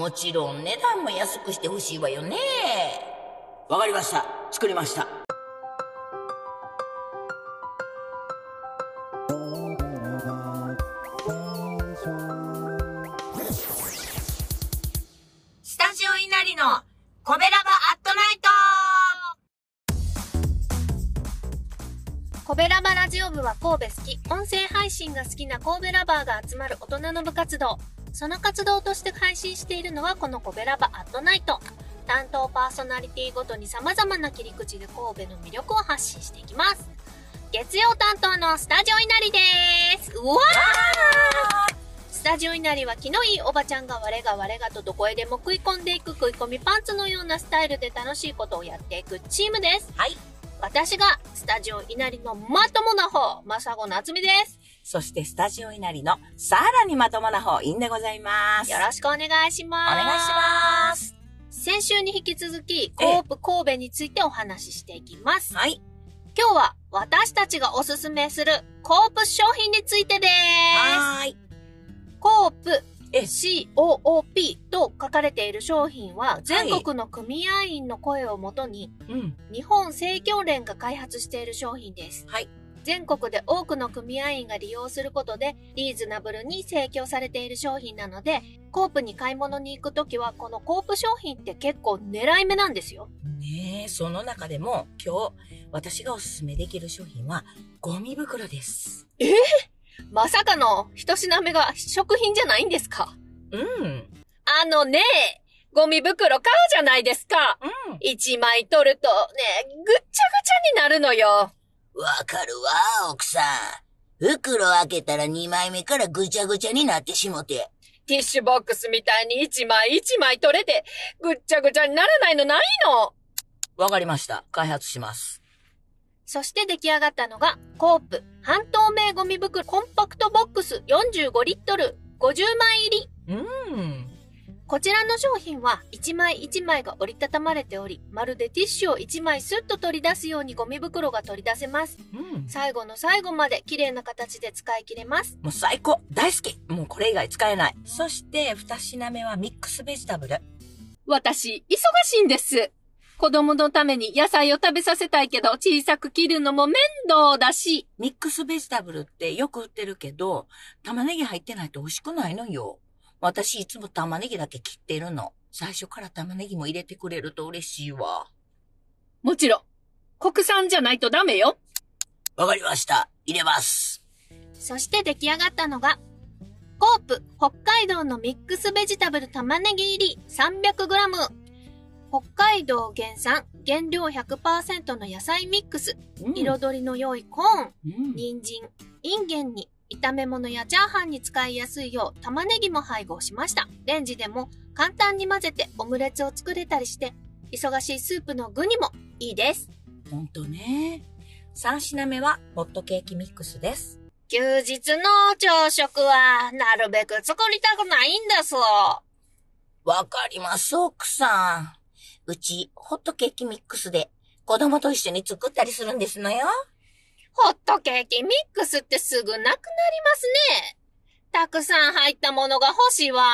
もちろん値段も安くしてほしいわよね。わかりました。作りました。スタジオ稲荷のコベラバアットナイトコベラバラジオ部は神戸好き、音声配信が好きな神戸ラバーが集まる大人の部活動。その活動として配信しているのはこのコベラバアットナイト。担当パーソナリティごとに様々な切り口で神戸の魅力を発信していきます。月曜担当のスタジオ稲荷です。うわースタジオ稲荷は気のいいおばちゃんが我が我がとどこへでも食い込んでいく食い込みパンツのようなスタイルで楽しいことをやっていくチームです。はい。私がスタジオ稲荷のまともな方、まさごなつみです。そしてスタジオ稲荷のさらにまともな方、インでございます。よろしくお願いしおます。願いします。先週に引き続き、コープ神戸についてお話ししていきます。はい。今日は私たちがおすすめするコープ商品についてです。はーい。コープえ COOP と書かれている商品は全国の組合員の声をもとにうん。日本生協連が開発している商品です。はい。全国で多くの組合員が利用することでリーズナブルに提供されている商品なので、コープに買い物に行くときはこのコープ商品って結構狙い目なんですよ。ねえ、その中でも今日私がおすすめできる商品はゴミ袋です。まさかの一品目が食品じゃないんですか？うん。あのね、ゴミ袋買うじゃないですか。うん。一枚取るとね、ぐっちゃぐちゃになるのよ。わかるわ、奥さん。袋開けたら2枚目からぐちゃぐちゃになってしもて。ティッシュボックスみたいに一枚一枚取れて、ぐっちゃぐちゃにならないのないの？わかりました。開発します。そして出来上がったのが、コープ半透明ゴミ袋コンパクトボックス45リットル50枚入り。うん。こちらの商品は1枚1枚が折りたたまれており、まるでティッシュを1枚スッと取り出すようにゴミ袋が取り出せます。うん。最後の最後まで綺麗な形で使い切れます。もう最高大好きもうこれ以外使えない。そして、二品目はミックスベジタブル。私、忙しいんです。子供のために野菜を食べさせたいけど、小さく切るのも面倒だし。ミックスベジタブルってよく売ってるけど、玉ねぎ入ってないと美味しくないのよ。私いつも玉ねぎだけ切ってるの。最初から玉ねぎも入れてくれると嬉しいわ。もちろん、国産じゃないとダメよ。わかりました。入れます。そして出来上がったのが、コープ北海道のミックスベジタブル玉ねぎ入り 300g。北海道原産、原料100%の野菜ミックス、うん彩りの良いコーン、うん人参、インゲンに、炒め物やチャーハンに使いやすいよう玉ねぎも配合しました。レンジでも簡単に混ぜてオムレツを作れたりして、忙しいスープの具にもいいです。ほんとね。三品目はホットケーキミックスです。休日の朝食はなるべく作りたくないんです。わかります、奥さん。うち、ホットケーキミックスで子供と一緒に作ったりするんですのよ。ホットケーキミックスってすぐなくなりますね。たくさん入ったものが欲しいわ。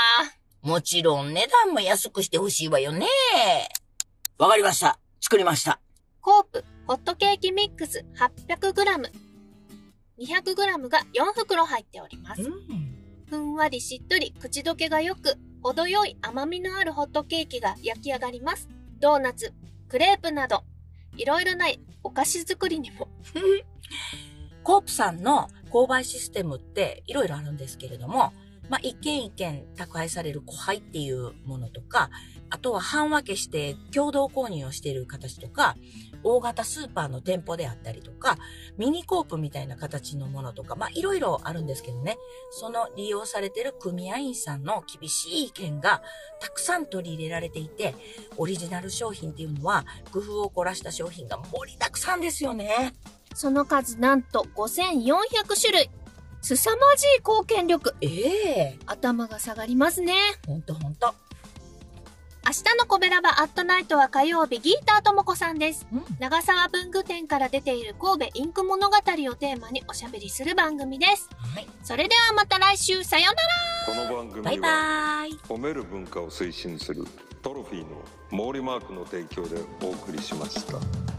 もちろん値段も安くしてほしいわよね。わかりました。作りました。コープホットケーキミックス 800g。200g が4袋入っております。ん。ふんわりしっとり口どけが良く、程よい甘みのあるホットケーキが焼き上がります。ドーナツ、クレープなど、いろいろなお菓子作りにも。コープさんの購買システムっていろいろあるんですけれども、まあ、一軒一軒宅配される個配っていうものとか、あとは半分けして共同購入をしている形とか、大型スーパーの店舗であったりとか、ミニコープみたいな形のものとか、まあ、いろいろあるんですけどね、その利用されている組合員さんの厳しい意見がたくさん取り入れられていて、オリジナル商品っていうのは工夫を凝らした商品が盛りだくさんですよね。その数なんと5400種類。凄まじい貢献力。ええ頭が下がりますね。ほんとほんと。明日のコベラバアットナイトは火曜日、ギーターともこさんです。うん長沢文具店から出ている神戸インク物語をテーマにおしゃべりする番組です。はい。それではまた来週、さようならこの番組バイバイ。褒める文化を推進するトロフィーの毛利マークの提供でお送りしました